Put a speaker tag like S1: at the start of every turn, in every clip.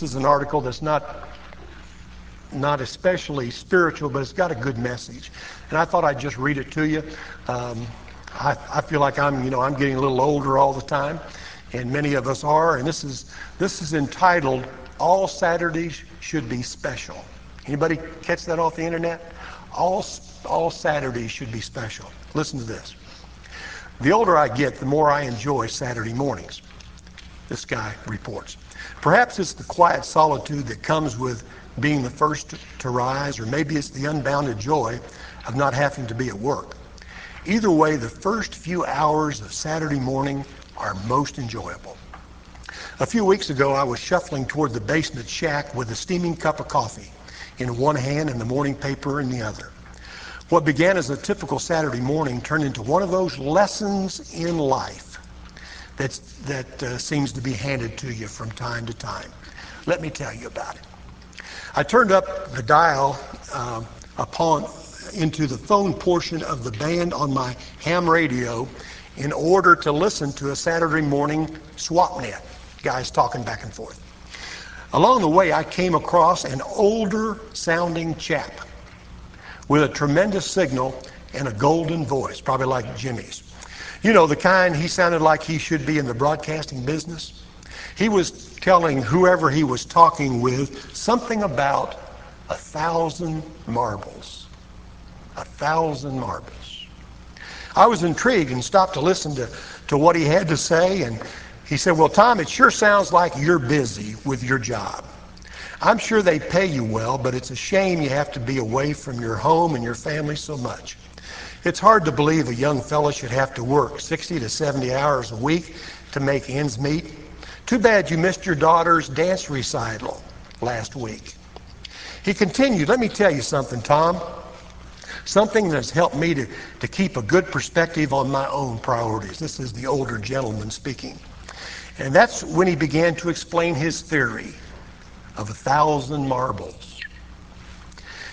S1: This is an article that's not not especially spiritual, but it's got a good message. And I thought I'd just read it to you. Um, I, I feel like I'm, you know, I'm getting a little older all the time, and many of us are. And this is this is entitled "All Saturdays Should Be Special." Anybody catch that off the internet? All all Saturdays should be special. Listen to this. The older I get, the more I enjoy Saturday mornings. This guy reports. Perhaps it's the quiet solitude that comes with being the first to rise, or maybe it's the unbounded joy of not having to be at work. Either way, the first few hours of Saturday morning are most enjoyable. A few weeks ago, I was shuffling toward the basement shack with a steaming cup of coffee in one hand and the morning paper in the other. What began as a typical Saturday morning turned into one of those lessons in life that's, that uh, seems to be handed to you from time to time. Let me tell you about it. I turned up the dial uh, upon into the phone portion of the band on my ham radio in order to listen to a Saturday morning SWAPnet, guys talking back and forth. Along the way, I came across an older sounding chap with a tremendous signal and a golden voice, probably like Jimmy's. You know, the kind he sounded like he should be in the broadcasting business. He was telling whoever he was talking with something about a thousand marbles. A thousand marbles. I was intrigued and stopped to listen to, to what he had to say. And he said, Well, Tom, it sure sounds like you're busy with your job. I'm sure they pay you well, but it's a shame you have to be away from your home and your family so much. It's hard to believe a young fellow should have to work 60 to 70 hours a week to make ends meet. Too bad you missed your daughter's dance recital last week. He continued, Let me tell you something, Tom. Something that's helped me to, to keep a good perspective on my own priorities. This is the older gentleman speaking. And that's when he began to explain his theory of a thousand marbles.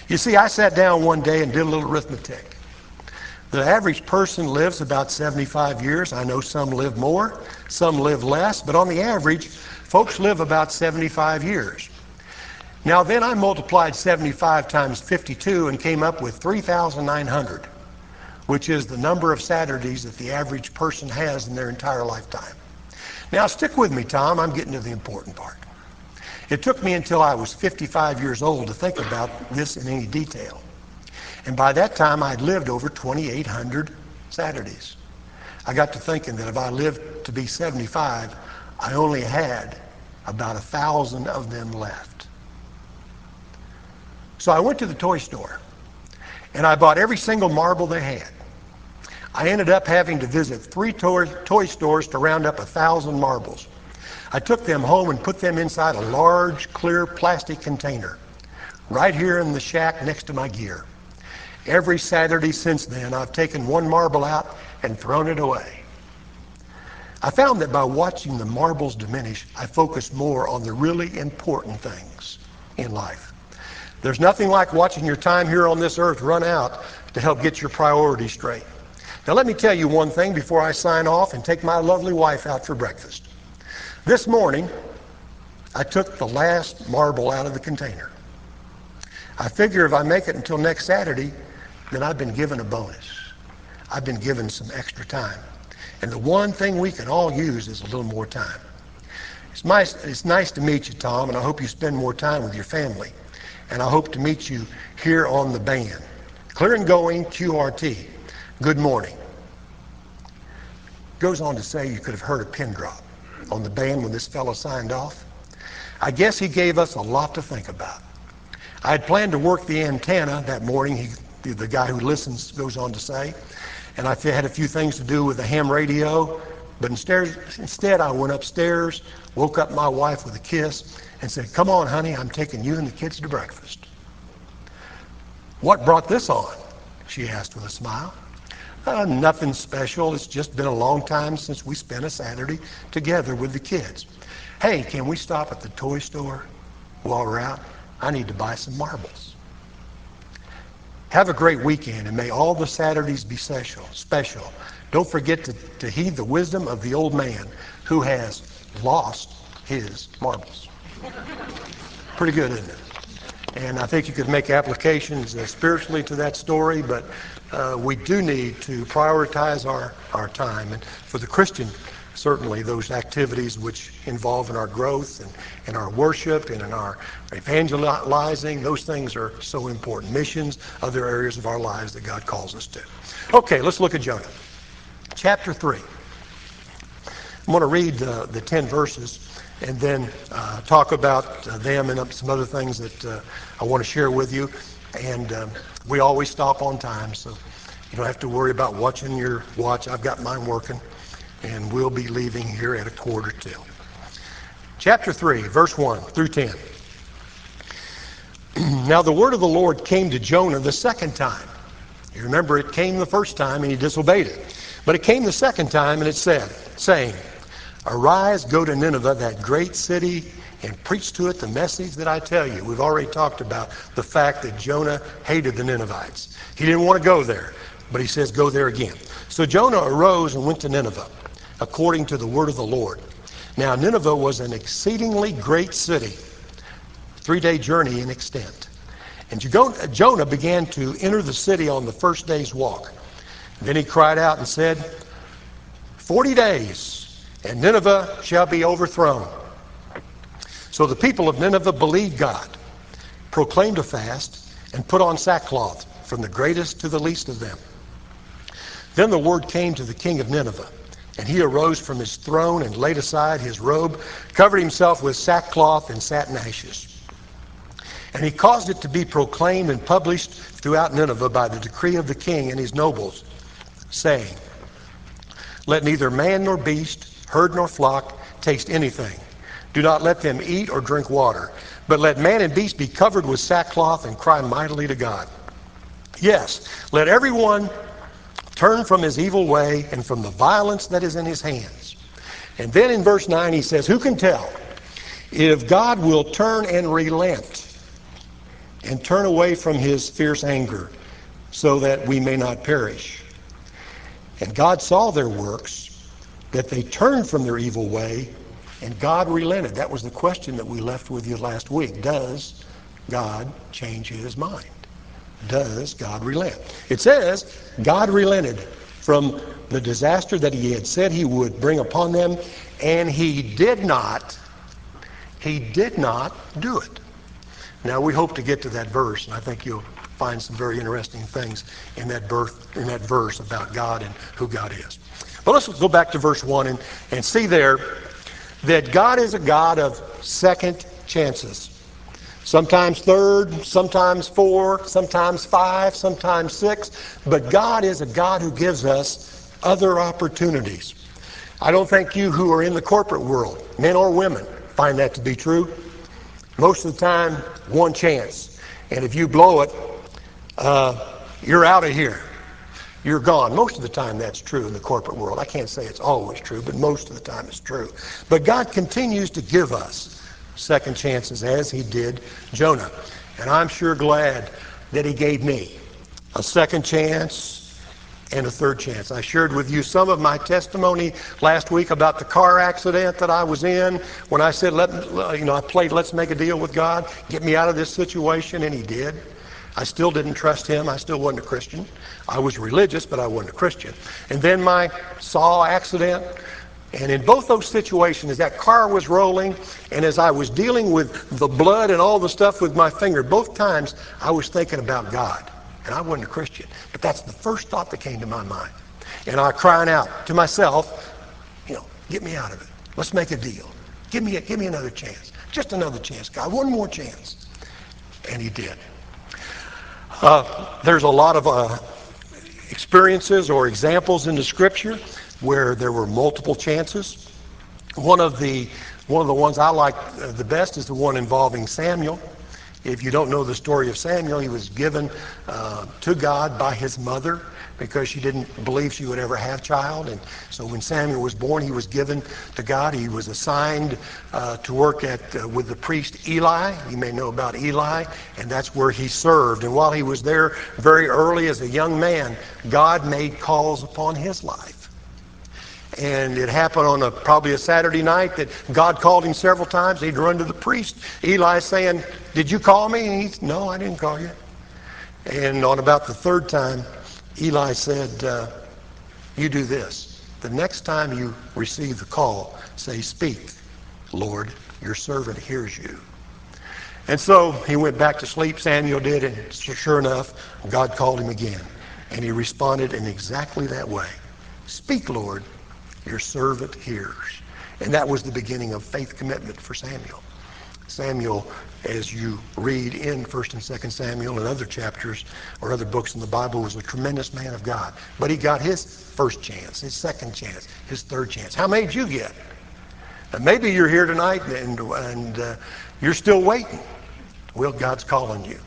S1: You see, I sat down one day and did a little arithmetic. The average person lives about 75 years. I know some live more, some live less, but on the average, folks live about 75 years. Now, then I multiplied 75 times 52 and came up with 3,900, which is the number of Saturdays that the average person has in their entire lifetime. Now, stick with me, Tom. I'm getting to the important part. It took me until I was 55 years old to think about this in any detail. And by that time, I'd lived over 2,800 Saturdays. I got to thinking that if I lived to be 75, I only had about a thousand of them left. So I went to the toy store and I bought every single marble they had. I ended up having to visit three toy, toy stores to round up a thousand marbles. I took them home and put them inside a large, clear plastic container right here in the shack next to my gear. Every Saturday since then, I've taken one marble out and thrown it away. I found that by watching the marbles diminish, I focus more on the really important things in life. There's nothing like watching your time here on this earth run out to help get your priorities straight. Now, let me tell you one thing before I sign off and take my lovely wife out for breakfast. This morning, I took the last marble out of the container. I figure if I make it until next Saturday, then I've been given a bonus. I've been given some extra time. And the one thing we can all use is a little more time. It's nice, it's nice to meet you, Tom, and I hope you spend more time with your family. And I hope to meet you here on the band. Clear and going, QRT. Good morning. Goes on to say you could have heard a pin drop on the band when this fellow signed off. I guess he gave us a lot to think about. I had planned to work the antenna that morning. He the guy who listens goes on to say. And I had a few things to do with the ham radio, but instead, instead I went upstairs, woke up my wife with a kiss, and said, Come on, honey, I'm taking you and the kids to breakfast. What brought this on? She asked with a smile. Uh, nothing special. It's just been a long time since we spent a Saturday together with the kids. Hey, can we stop at the toy store while we're out? I need to buy some marbles. Have a great weekend, and may all the Saturdays be special. Special. Don't forget to, to heed the wisdom of the old man who has lost his marbles. Pretty good, isn't it? And I think you could make applications uh, spiritually to that story, but uh, we do need to prioritize our, our time. And for the Christian, certainly those activities which involve in our growth and in our worship and in our evangelizing, those things are so important. Missions, other areas of our lives that God calls us to. Okay, let's look at Jonah. Chapter 3. I'm going to read the 10 verses and then uh, talk about uh, them and some other things that uh, I want to share with you. And um, we always stop on time, so you don't have to worry about watching your watch. I've got mine working, and we'll be leaving here at a quarter till. Chapter 3, verse 1 through 10. now the word of the Lord came to Jonah the second time. You remember it came the first time and he disobeyed it. But it came the second time and it said, saying, Arise, go to Nineveh, that great city, and preach to it the message that I tell you. We've already talked about the fact that Jonah hated the Ninevites. He didn't want to go there, but he says, Go there again. So Jonah arose and went to Nineveh, according to the word of the Lord. Now, Nineveh was an exceedingly great city, three day journey in extent. And Jonah began to enter the city on the first day's walk. Then he cried out and said, Forty days and Nineveh shall be overthrown. So the people of Nineveh believed God, proclaimed a fast, and put on sackcloth, from the greatest to the least of them. Then the word came to the king of Nineveh, and he arose from his throne and laid aside his robe, covered himself with sackcloth and sat in ashes. And he caused it to be proclaimed and published throughout Nineveh by the decree of the king and his nobles, saying, Let neither man nor beast, herd nor flock taste anything. Do not let them eat or drink water, but let man and beast be covered with sackcloth and cry mightily to God. Yes, let everyone turn from his evil way and from the violence that is in his hands. And then in verse 9 he says, Who can tell if God will turn and relent and turn away from his fierce anger so that we may not perish? And God saw their works that they turned from their evil way and God relented. That was the question that we left with you last week. Does God change his mind? Does God relent? It says God relented from the disaster that he had said he would bring upon them, and he did not. He did not do it. Now we hope to get to that verse, and I think you'll find some very interesting things in that birth in that verse about God and who God is. But let's go back to verse 1 and, and see there that God is a God of second chances. Sometimes third, sometimes four, sometimes five, sometimes six. But God is a God who gives us other opportunities. I don't think you who are in the corporate world, men or women, find that to be true. Most of the time, one chance. And if you blow it, uh, you're out of here you're gone. Most of the time that's true in the corporate world. I can't say it's always true, but most of the time it's true. But God continues to give us second chances as he did Jonah. And I'm sure glad that he gave me a second chance and a third chance. I shared with you some of my testimony last week about the car accident that I was in when I said, let, you know, I played Let's Make a Deal with God, get me out of this situation, and he did. I still didn't trust him. I still wasn't a Christian. I was religious, but I wasn't a Christian. And then my saw accident. And in both those situations, as that car was rolling and as I was dealing with the blood and all the stuff with my finger, both times I was thinking about God. And I wasn't a Christian. But that's the first thought that came to my mind. And I crying out to myself, you know, get me out of it. Let's make a deal. Give me, a, give me another chance. Just another chance, God. One more chance. And he did. Uh, there's a lot of uh, experiences or examples in the scripture where there were multiple chances. One of the one of the ones I like the best is the one involving Samuel. If you don't know the story of Samuel, he was given uh, to God by his mother because she didn't believe she would ever have child. And so when Samuel was born, he was given to God. He was assigned uh, to work at uh, with the priest Eli. You may know about Eli, and that's where he served. And while he was there very early as a young man, God made calls upon his life. And it happened on a probably a Saturday night that God called him several times. He'd run to the priest. Eli saying, "Did you call me?" And he, "No, I didn't call you." And on about the third time, Eli said, uh, "You do this. The next time you receive the call, say, "Speak, Lord, your servant hears you." And so he went back to sleep. Samuel did, and sure enough, God called him again, and he responded in exactly that way. Speak, Lord, your servant hears. And that was the beginning of faith commitment for Samuel. Samuel, as you read in 1st and 2nd Samuel and other chapters or other books in the Bible, was a tremendous man of God. But he got his first chance, his second chance, his third chance. How many did you get? Maybe you're here tonight and, and uh, you're still waiting. Well, God's calling you.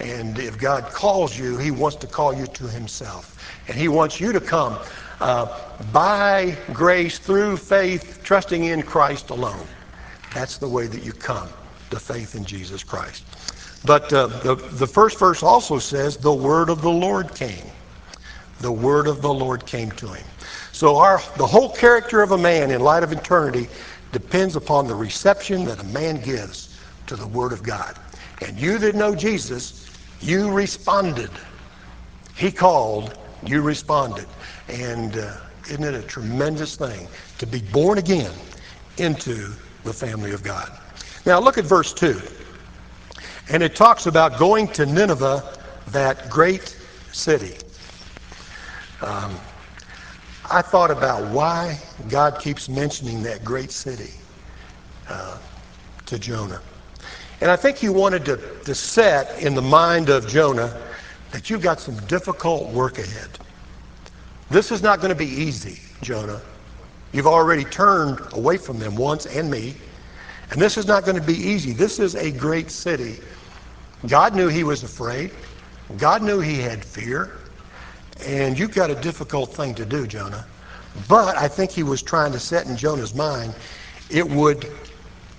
S1: And if God calls you, he wants to call you to himself. And he wants you to come uh, by grace through faith, trusting in Christ alone. That's the way that you come to faith in Jesus Christ. But uh, the, the first verse also says, the word of the Lord came. The word of the Lord came to him. So our, the whole character of a man in light of eternity depends upon the reception that a man gives to the word of God. And you that know Jesus, you responded. He called, you responded. And uh, isn't it a tremendous thing to be born again into the family of God? Now look at verse 2. And it talks about going to Nineveh, that great city. Um, I thought about why God keeps mentioning that great city uh, to Jonah. And I think he wanted to, to set in the mind of Jonah that you've got some difficult work ahead. This is not going to be easy, Jonah. You've already turned away from them once and me. And this is not going to be easy. This is a great city. God knew he was afraid. God knew he had fear. And you've got a difficult thing to do, Jonah. But I think he was trying to set in Jonah's mind it would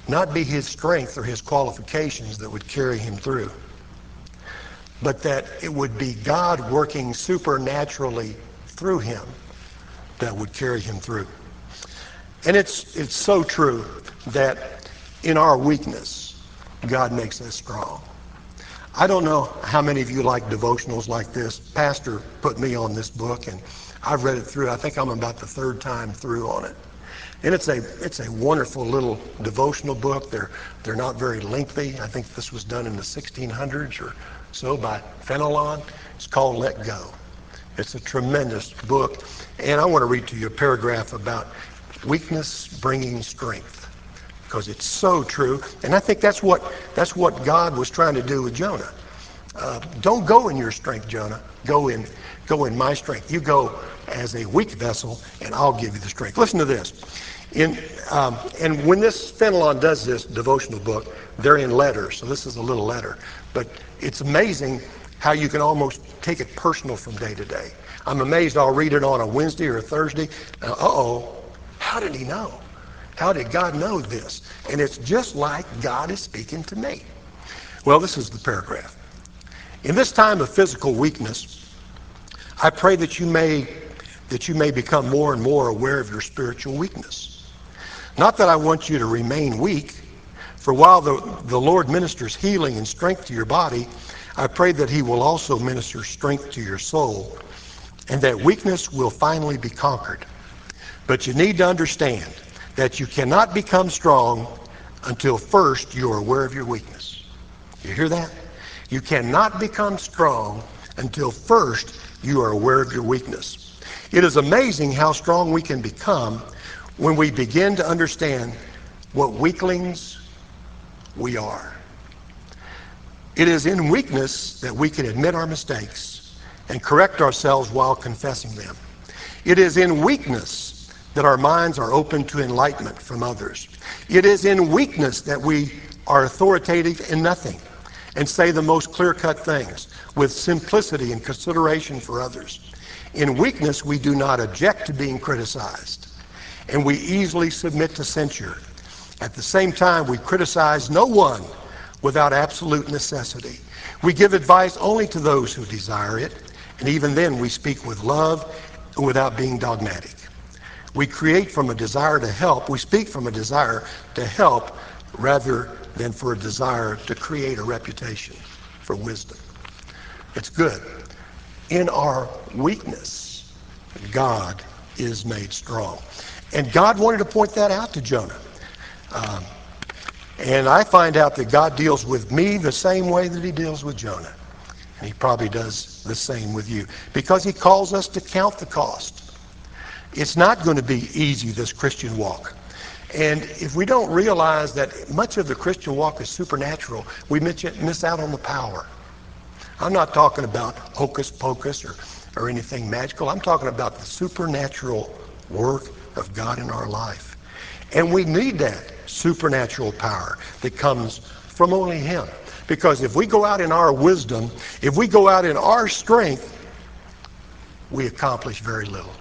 S1: not be his strength or his qualifications that would carry him through, but that it would be God working supernaturally through him that would carry him through. And it's, it's so true that in our weakness, God makes us strong. I don't know how many of you like devotionals like this. Pastor put me on this book, and I've read it through. I think I'm about the third time through on it. And it's a it's a wonderful little devotional book. They're they're not very lengthy. I think this was done in the 1600s or so by Fenelon. It's called Let Go. It's a tremendous book. And I want to read to you a paragraph about weakness bringing strength because it's so true. And I think that's what, that's what God was trying to do with Jonah. Uh, don't go in your strength, Jonah. Go in, go in my strength. You go as a weak vessel, and I'll give you the strength. Listen to this. In, um, and when this Fenelon does this devotional book, they're in letters. So this is a little letter. But it's amazing how you can almost take it personal from day to day. I'm amazed I'll read it on a Wednesday or a Thursday. Uh oh, how did he know? How did God know this? And it's just like God is speaking to me. Well, this is the paragraph. In this time of physical weakness, I pray that you may that you may become more and more aware of your spiritual weakness. Not that I want you to remain weak, for while the, the Lord ministers healing and strength to your body, I pray that he will also minister strength to your soul and that weakness will finally be conquered. But you need to understand that you cannot become strong until first you are aware of your weakness. You hear that? You cannot become strong until first you are aware of your weakness. It is amazing how strong we can become when we begin to understand what weaklings we are. It is in weakness that we can admit our mistakes and correct ourselves while confessing them. It is in weakness that our minds are open to enlightenment from others. It is in weakness that we are authoritative in nothing and say the most clear cut things with simplicity and consideration for others. In weakness, we do not object to being criticized, and we easily submit to censure. At the same time, we criticize no one without absolute necessity. We give advice only to those who desire it, and even then we speak with love and without being dogmatic. We create from a desire to help. We speak from a desire to help rather than for a desire to create a reputation for wisdom. It's good. In our weakness, God is made strong. And God wanted to point that out to Jonah. Um, and I find out that God deals with me the same way that he deals with Jonah. And he probably does the same with you because he calls us to count the cost. It's not going to be easy, this Christian walk. And if we don't realize that much of the Christian walk is supernatural, we miss out on the power. I'm not talking about hocus pocus or, or anything magical. I'm talking about the supernatural work of God in our life. And we need that supernatural power that comes from only Him. Because if we go out in our wisdom, if we go out in our strength, we accomplish very little.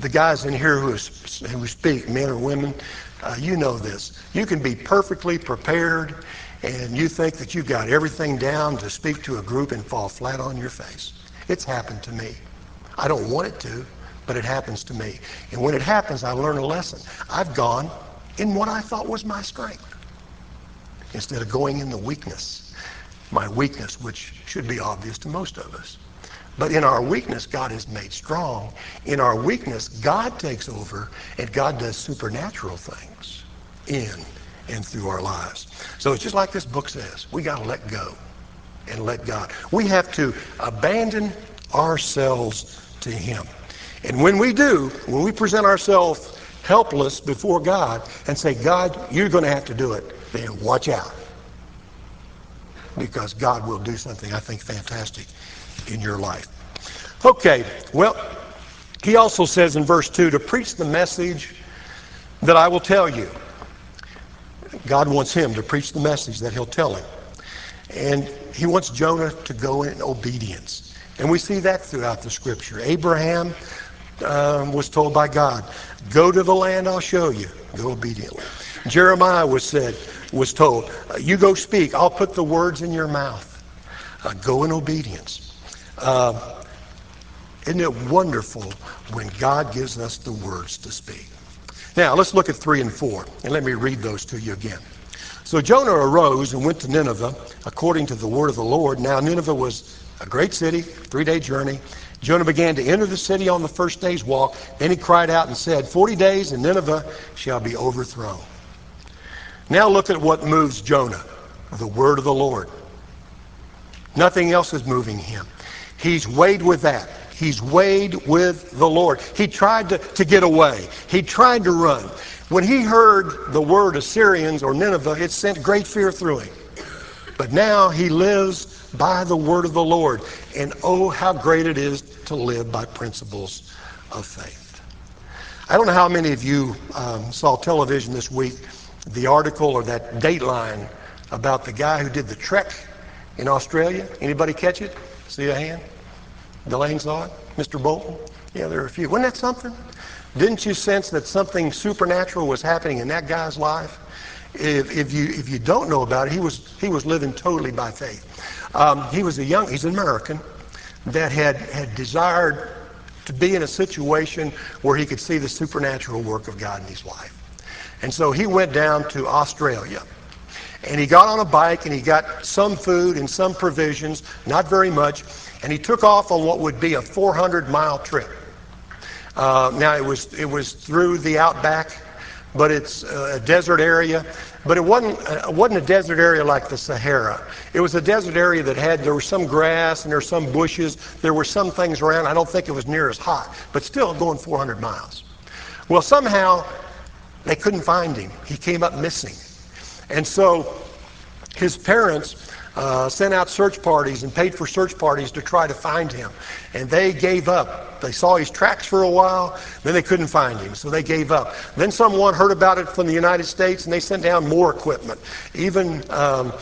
S1: The guys in here who, who speak, men or women, uh, you know this. You can be perfectly prepared and you think that you've got everything down to speak to a group and fall flat on your face. It's happened to me. I don't want it to, but it happens to me. And when it happens, I learn a lesson. I've gone in what I thought was my strength instead of going in the weakness. My weakness, which should be obvious to most of us. But in our weakness, God is made strong. In our weakness, God takes over and God does supernatural things in and through our lives. So it's just like this book says. We got to let go and let God. We have to abandon ourselves to Him. And when we do, when we present ourselves helpless before God and say, God, you're going to have to do it, then watch out. Because God will do something, I think, fantastic in your life. Okay, well, he also says in verse 2 to preach the message that I will tell you. God wants him to preach the message that he'll tell him. And he wants Jonah to go in obedience. And we see that throughout the scripture. Abraham um, was told by God, go to the land I'll show you. Go obediently. Jeremiah was said, was told, you go speak. I'll put the words in your mouth. Uh, go in obedience. Uh, isn't it wonderful when God gives us the words to speak? Now, let's look at 3 and 4, and let me read those to you again. So Jonah arose and went to Nineveh according to the word of the Lord. Now, Nineveh was a great city, three day journey. Jonah began to enter the city on the first day's walk. Then he cried out and said, Forty days and Nineveh shall be overthrown. Now look at what moves Jonah the word of the Lord. Nothing else is moving him. He's weighed with that. He's weighed with the Lord. He tried to, to get away. He tried to run. When he heard the word Assyrians or Nineveh, it sent great fear through him. But now he lives by the word of the Lord. And oh, how great it is to live by principles of faith. I don't know how many of you um, saw television this week, the article or that dateline about the guy who did the trek in Australia. Anybody catch it? See a hand? Delane saw it? Mr. Bolton? Yeah, there are a few. Wasn't that something? Didn't you sense that something supernatural was happening in that guy's life? If, if, you, if you don't know about it, he was, he was living totally by faith. Um, he was a young, he's an American, that had, had desired to be in a situation where he could see the supernatural work of God in his life. And so he went down to Australia. And he got on a bike and he got some food and some provisions, not very much, and he took off on what would be a 400 mile trip. Uh, now it was it was through the outback, but it's a desert area. But it wasn't uh, wasn't a desert area like the Sahara. It was a desert area that had there was some grass and there were some bushes. There were some things around. I don't think it was near as hot, but still going 400 miles. Well, somehow they couldn't find him. He came up missing, and so his parents uh, sent out search parties and paid for search parties to try to find him. And they gave up. They saw his tracks for a while, then they couldn't find him, so they gave up. Then someone heard about it from the United States and they sent down more equipment, even um,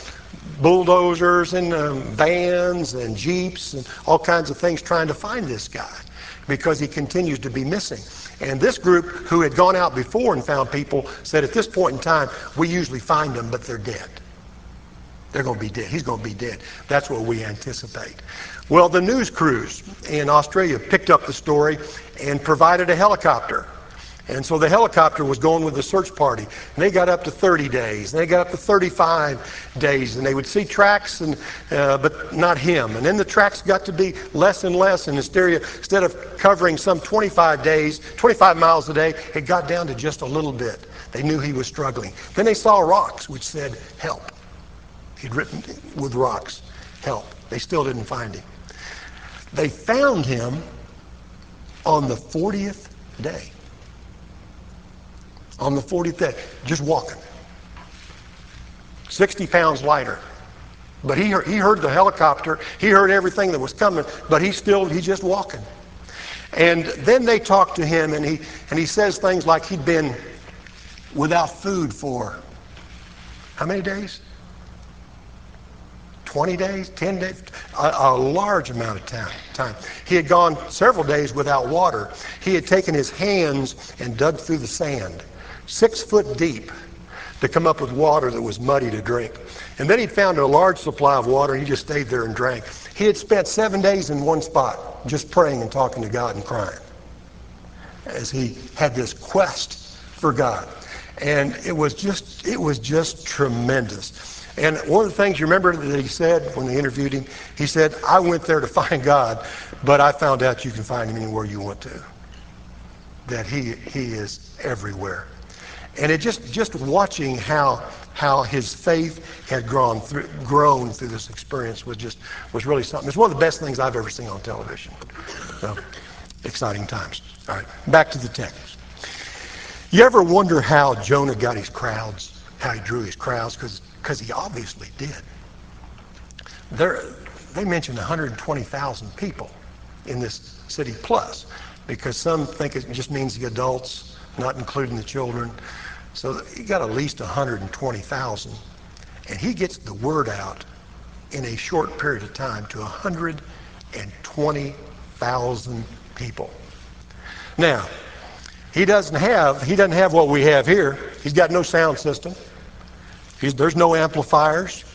S1: bulldozers and um, vans and jeeps and all kinds of things trying to find this guy because he continues to be missing. And this group, who had gone out before and found people, said at this point in time, we usually find them, but they're dead. They're going to be dead. He's going to be dead. That's what we anticipate. Well, the news crews in Australia picked up the story and provided a helicopter And so the helicopter was going with the search party. And they got up to 30 days. And they got up to 35 days. And they would see tracks, and, uh, but not him. And then the tracks got to be less and less. And hysteria, instead of covering some 25 days, 25 miles a day, it got down to just a little bit. They knew he was struggling. Then they saw rocks which said, help. He'd written with rocks, help. They still didn't find him. They found him on the 40th day. On the 40th day, just walking. 60 pounds lighter. But he heard, he heard the helicopter. He heard everything that was coming, but he's still, he's just walking. And then they talk to him, and he, and he says things like he'd been without food for how many days? 20 days, 10 days, a, a, large amount of time, time. He had gone several days without water. He had taken his hands and dug through the sand, six foot deep, to come up with water that was muddy to drink. And then he'd found a large supply of water, and he just stayed there and drank. He had spent seven days in one spot, just praying and talking to God and crying, as he had this quest for God. And it was just, it was just tremendous. And one of the things you remember that he said when they interviewed him, he said, I went there to find God, but I found out you can find him anywhere you want to. That he, he is everywhere. And it just, just watching how, how his faith had grown through, grown through this experience was just, was really something. It's one of the best things I've ever seen on television. So, exciting times. All right, back to the text. You ever wonder how Jonah got his crowds, how he drew his crowds? Because because he obviously did. There, they mentioned 120,000 people in this city plus, because some think it just means the adults, not including the children. So he got at least 120,000. And he gets the word out in a short period of time to 120,000 people. Now, he doesn't have he doesn't have what we have here. He's got no sound system. He's, there's no amplifiers.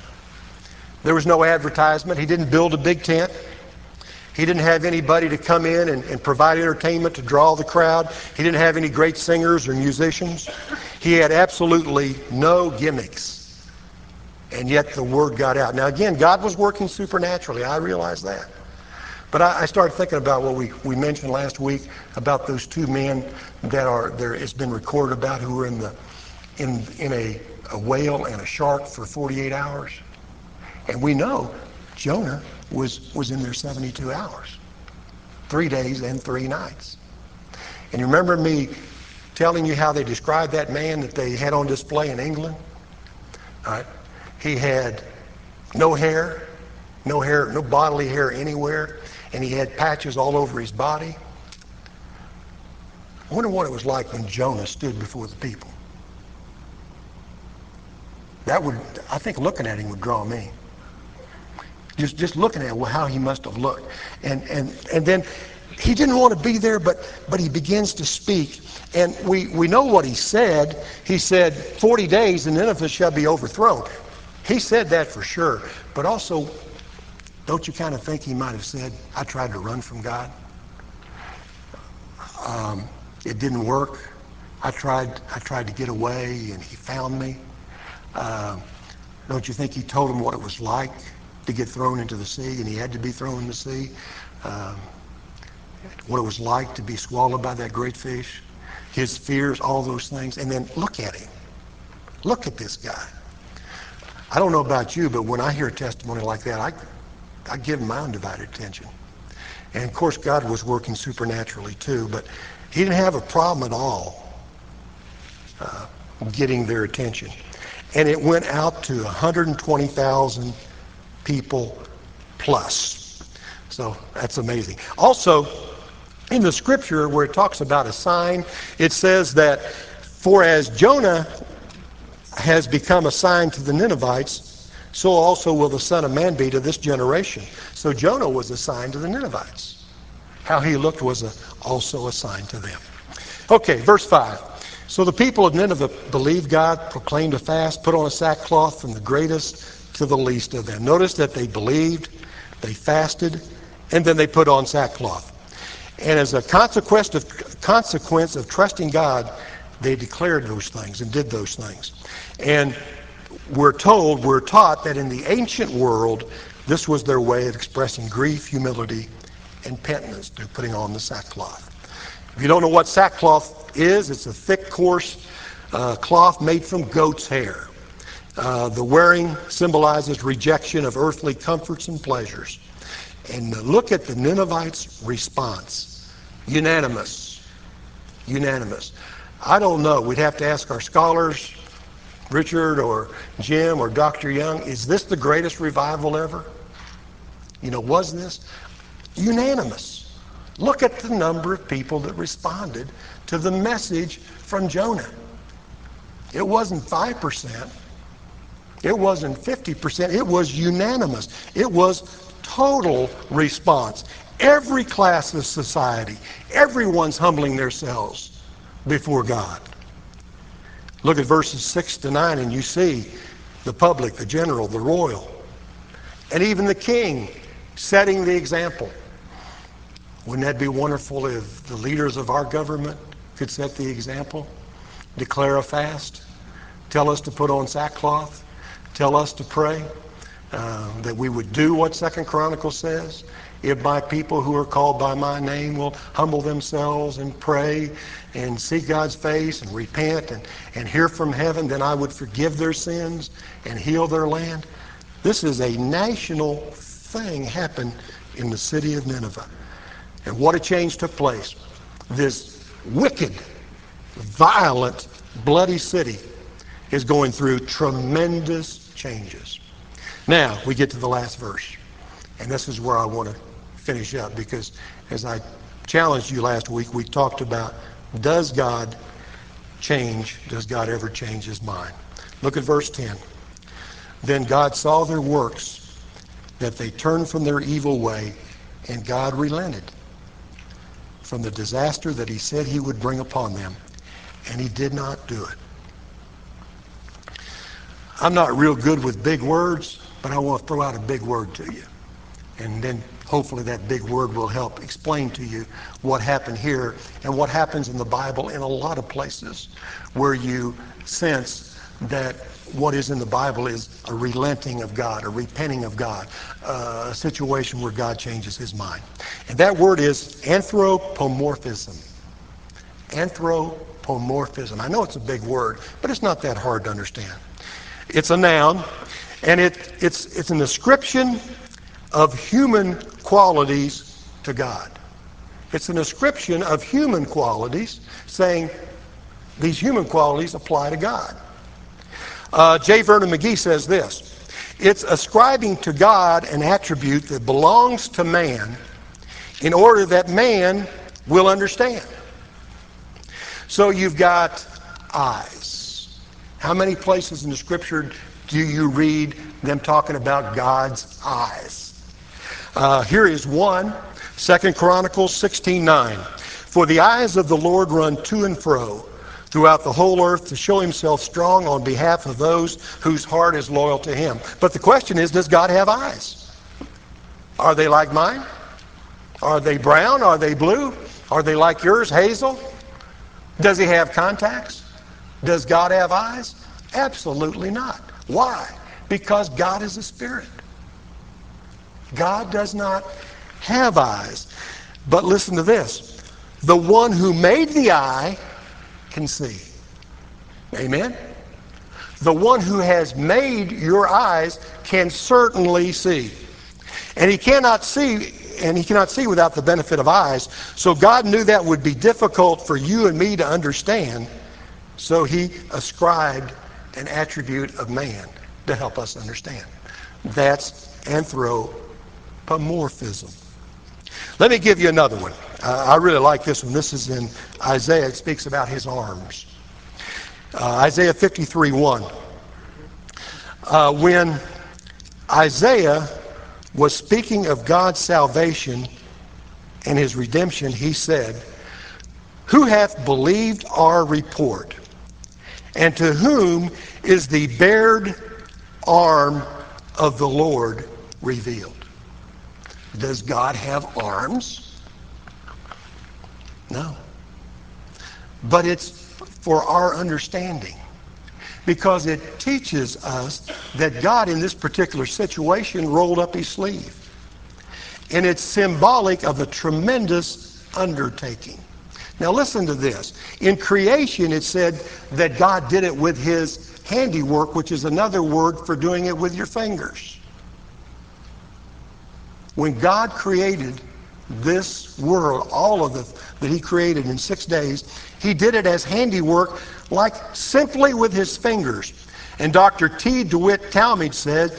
S1: There was no advertisement. He didn't build a big tent. He didn't have anybody to come in and, and, provide entertainment to draw the crowd. He didn't have any great singers or musicians. He had absolutely no gimmicks. And yet the word got out. Now, again, God was working supernaturally. I realize that. But I, I started thinking about what we, we mentioned last week about those two men that are there. It's been recorded about who were in the in in a a whale and a shark for 48 hours. And we know Jonah was, was in there 72 hours, three days and three nights. And you remember me telling you how they described that man that they had on display in England? All right. He had no hair, no hair, no bodily hair anywhere, and he had patches all over his body. I wonder what it was like when Jonah stood before the people. That would, I think looking at him would draw me. Just, just looking at how he must have looked. And, and, and then he didn't want to be there, but, but he begins to speak. And we, we know what he said. He said, 40 days and Nineveh shall be overthrown. He said that for sure. But also, don't you kind of think he might have said, I tried to run from God? Um, it didn't work. I tried, I tried to get away and he found me. Uh, don't you think he told him what it was like to get thrown into the sea, and he had to be thrown in the sea? Uh, what it was like to be swallowed by that great fish? His fears, all those things. And then look at him. Look at this guy. I don't know about you, but when I hear a testimony like that, I, I give my undivided attention. And of course, God was working supernaturally too, but he didn't have a problem at all uh, getting their attention and it went out to 120,000 people plus. So that's amazing. Also, in the scripture where it talks about a sign, it says that for as Jonah has become a sign to the Ninevites, so also will the Son of Man be to this generation. So Jonah was a sign to the Ninevites. How he looked was a, also a sign to them. Okay, verse 5. So the people of Nineveh believed God, proclaimed a fast, put on a sackcloth from the greatest to the least of them. Notice that they believed, they fasted, and then they put on sackcloth. And as a consequence of, consequence of trusting God, they declared those things and did those things. And we're told, we're taught that in the ancient world, this was their way of expressing grief, humility, and penitence through putting on the sackcloth. If you don't know what sackcloth is, it's a thick, coarse uh, cloth made from goat's hair. Uh, the wearing symbolizes rejection of earthly comforts and pleasures. And look at the Ninevites' response. Unanimous. Unanimous. I don't know. We'd have to ask our scholars, Richard or Jim or Dr. Young, is this the greatest revival ever? You know, was this? Unanimous. Look at the number of people that responded to the message from Jonah. It wasn't 5%. It wasn't 50%. It was unanimous. It was total response. Every class of society, everyone's humbling themselves before God. Look at verses 6 to 9, and you see the public, the general, the royal, and even the king setting the example. Wouldn't that be wonderful if the leaders of our government could set the example? Declare a fast, tell us to put on sackcloth, tell us to pray, uh, that we would do what Second Chronicles says. If my people who are called by my name will humble themselves and pray and seek God's face and repent and, and hear from heaven, then I would forgive their sins and heal their land. This is a national thing happened in the city of Nineveh. And what a change took place. This wicked, violent, bloody city is going through tremendous changes. Now, we get to the last verse. And this is where I want to finish up because as I challenged you last week, we talked about does God change? Does God ever change his mind? Look at verse 10. Then God saw their works, that they turned from their evil way, and God relented from the disaster that he said he would bring upon them, and he did not do it. I'm not real good with big words, but I want to throw out a big word to you. And then hopefully that big word will help explain to you what happened here and what happens in the Bible in a lot of places where you sense that what is in the Bible is a relenting of God, a repenting of God, uh, a situation where God changes his mind. And that word is anthropomorphism. Anthropomorphism. I know it's a big word, but it's not that hard to understand. It's a noun, and it, it's, it's an ascription of human qualities to God. It's an ascription of human qualities saying these human qualities apply to God. Uh, J. Vernon McGee says this it's ascribing to God an attribute that belongs to man in order that man will understand. So you've got eyes. How many places in the scripture do you read them talking about God's eyes? Uh, here is one, Second Chronicles 16:9. For the eyes of the Lord run to and fro throughout the whole earth to show himself strong on behalf of those whose heart is loyal to him. But the question is, does God have eyes? Are they like mine? Are they brown? Are they blue? Are they like yours, hazel? Does he have contacts? Does God have eyes? Absolutely not. Why? Because God is a spirit. God does not have eyes. But listen to this. The one who made the eye can see. Amen? The one who has made your eyes can certainly see. And he cannot see and he cannot see without the benefit of eyes. So God knew that would be difficult for you and me to understand. So he ascribed an attribute of man to help us understand. That's anthropomorphism. Let me give you another one. Uh, I really like this one. This is in Isaiah. It speaks about his arms. Uh, Isaiah 53 1. Uh, when Isaiah was speaking of God's salvation and his redemption, he said, Who hath believed our report? And to whom is the bared arm of the Lord revealed? Does God have arms? No. But it's for our understanding because it teaches us that God in this particular situation rolled up his sleeve. And it's symbolic of a tremendous undertaking. Now listen to this. In creation it said that God did it with his handiwork, which is another word for doing it with your fingers. When God created this world, all of the that he created in six days, he did it as handiwork, like simply with his fingers. And Dr. T. DeWitt Talmage said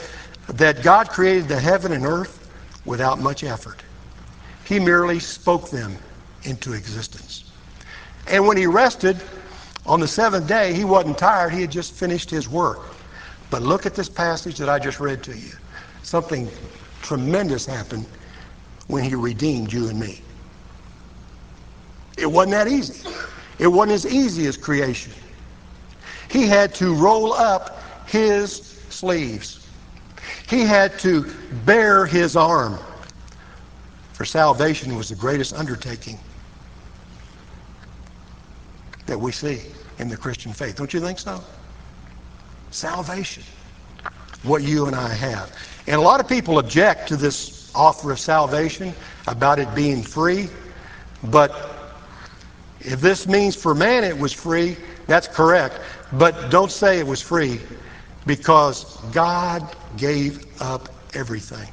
S1: that God created the heaven and earth without much effort. He merely spoke them into existence. And when he rested on the seventh day, he wasn't tired. He had just finished his work. But look at this passage that I just read to you. Something tremendous happened when he redeemed you and me. It wasn't that easy. It wasn't as easy as creation. He had to roll up his sleeves. He had to bare his arm. For salvation was the greatest undertaking that we see in the Christian faith. Don't you think so? Salvation. What you and I have. And a lot of people object to this offer of salvation about it being free. But if this means for man it was free, that's correct. But don't say it was free because God gave up everything.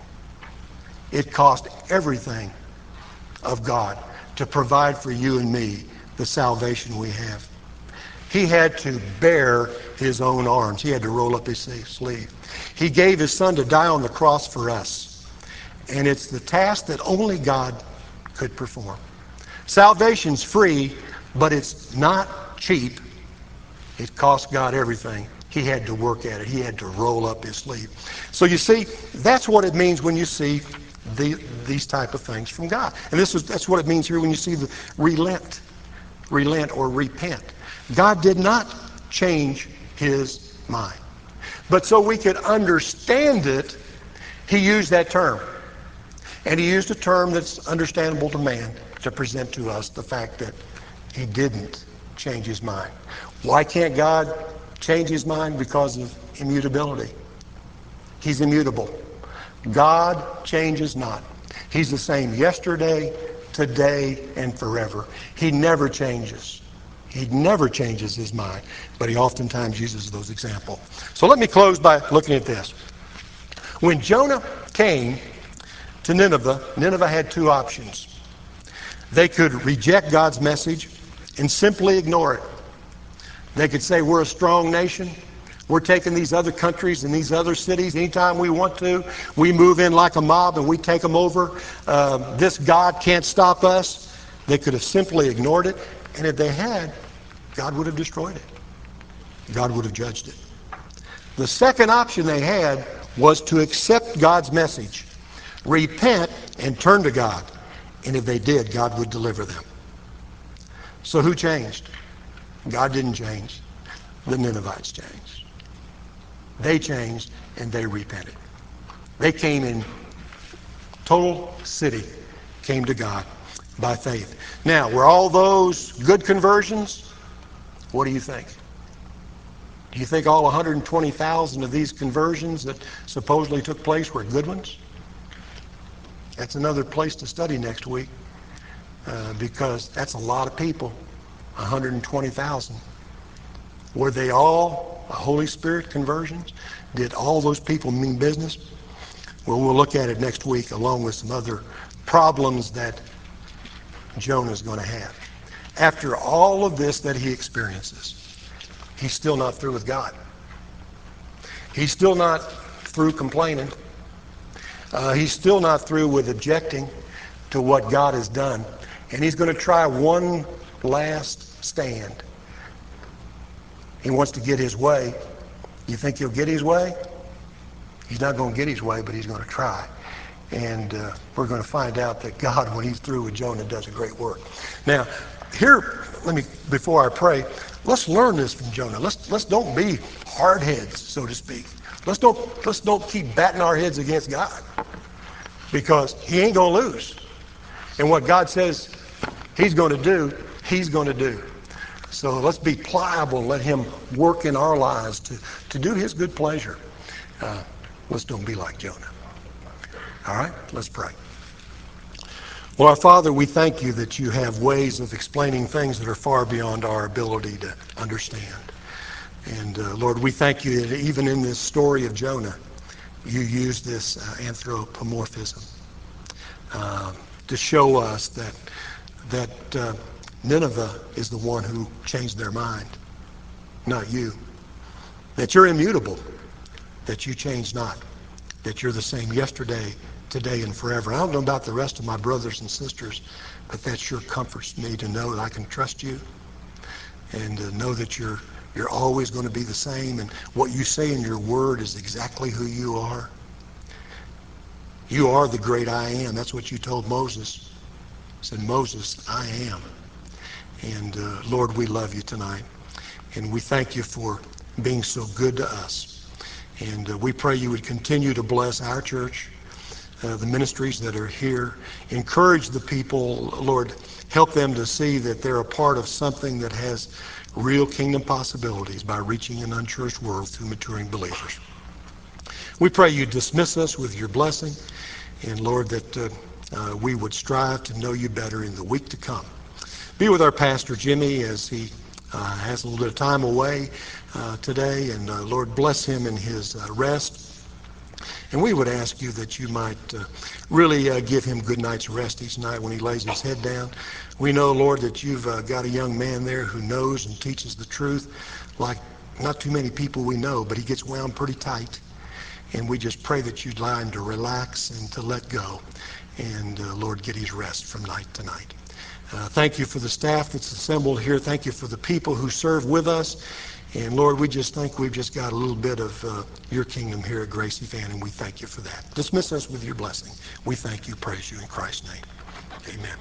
S1: It cost everything of God to provide for you and me the salvation we have. He had to bare his own arms. He had to roll up his sleeve. He gave his son to die on the cross for us. And it's the task that only God could perform. Salvation's free, but it's not cheap. It cost God everything. He had to work at it. He had to roll up his sleeve. So you see, that's what it means when you see the, these type of things from God. And this is that's what it means here when you see the relent, relent or repent. God did not change his mind. But so we could understand it, he used that term. And he used a term that's understandable to man to present to us the fact that he didn't change his mind. Why can't God change his mind? Because of immutability. He's immutable. God changes not. He's the same yesterday, today, and forever. He never changes. He never changes his mind, but he oftentimes uses those examples. So let me close by looking at this. When Jonah came to Nineveh, Nineveh had two options. They could reject God's message and simply ignore it. They could say, We're a strong nation. We're taking these other countries and these other cities anytime we want to. We move in like a mob and we take them over. Uh, this God can't stop us. They could have simply ignored it. And if they had, God would have destroyed it. God would have judged it. The second option they had was to accept God's message, repent, and turn to God. And if they did, God would deliver them. So who changed? God didn't change. The Ninevites changed. They changed and they repented. They came in total city, came to God by faith. Now, were all those good conversions? What do you think? Do you think all 120,000 of these conversions that supposedly took place were good ones? That's another place to study next week uh, because that's a lot of people, 120,000. Were they all Holy Spirit conversions? Did all those people mean business? Well, we'll look at it next week along with some other problems that Jonah is going to have. After all of this that he experiences, he's still not through with God. He's still not through complaining. Uh, he's still not through with objecting to what God has done. And he's going to try one last stand. He wants to get his way. You think he'll get his way? He's not going to get his way, but he's going to try. And uh, we're going to find out that God, when he's through with Jonah, does a great work. Now, here, let me, before I pray, let's learn this from Jonah. Let's, let's don't be hard heads, so to speak. Let's don't, let's don't keep batting our heads against God because he ain't going to lose. And what God says, He's going to do, He's going to do. So let's be pliable let Him work in our lives to, to do His good pleasure. Uh, let's don't be like Jonah. All right, let's pray. Well, our Father, we thank you that you have ways of explaining things that are far beyond our ability to understand. And uh, Lord, we thank you that even in this story of Jonah, you use this uh, anthropomorphism uh, to show us that that uh, Nineveh is the one who changed their mind, not you. That you're immutable, that you change not, that you're the same yesterday, today, and forever. I don't know about the rest of my brothers and sisters, but that sure comforts me to know that I can trust you and know that you're you're always going to be the same, and what you say in your word is exactly who you are. You are the great I am. That's what you told Moses. said, Moses, I am. And uh, Lord, we love you tonight. And we thank you for being so good to us. And uh, we pray you would continue to bless our church, uh, the ministries that are here. Encourage the people, Lord. Help them to see that they're a part of something that has real kingdom possibilities by reaching an unchurched world through maturing believers. We pray you dismiss us with your blessing, and Lord, that uh, uh, we would strive to know you better in the week to come. Be with our pastor Jimmy as he uh, has a little bit of time away uh, today, and uh, Lord, bless him in his uh, rest. And we would ask you that you might uh, really uh, give him good night's rest each night when he lays his head down. We know, Lord, that you've uh, got a young man there who knows and teaches the truth like not too many people we know, but he gets wound pretty tight. And we just pray that you'd allow him to relax and to let go. And, uh, Lord, get his rest from night to night. Uh, thank you for the staff that's assembled here. Thank you for the people who serve with us. And Lord, we just think we've just got a little bit of uh, your kingdom here at Gracie Fan, and we thank you for that. Dismiss us with your blessing. We thank you, praise you in Christ's name. Amen.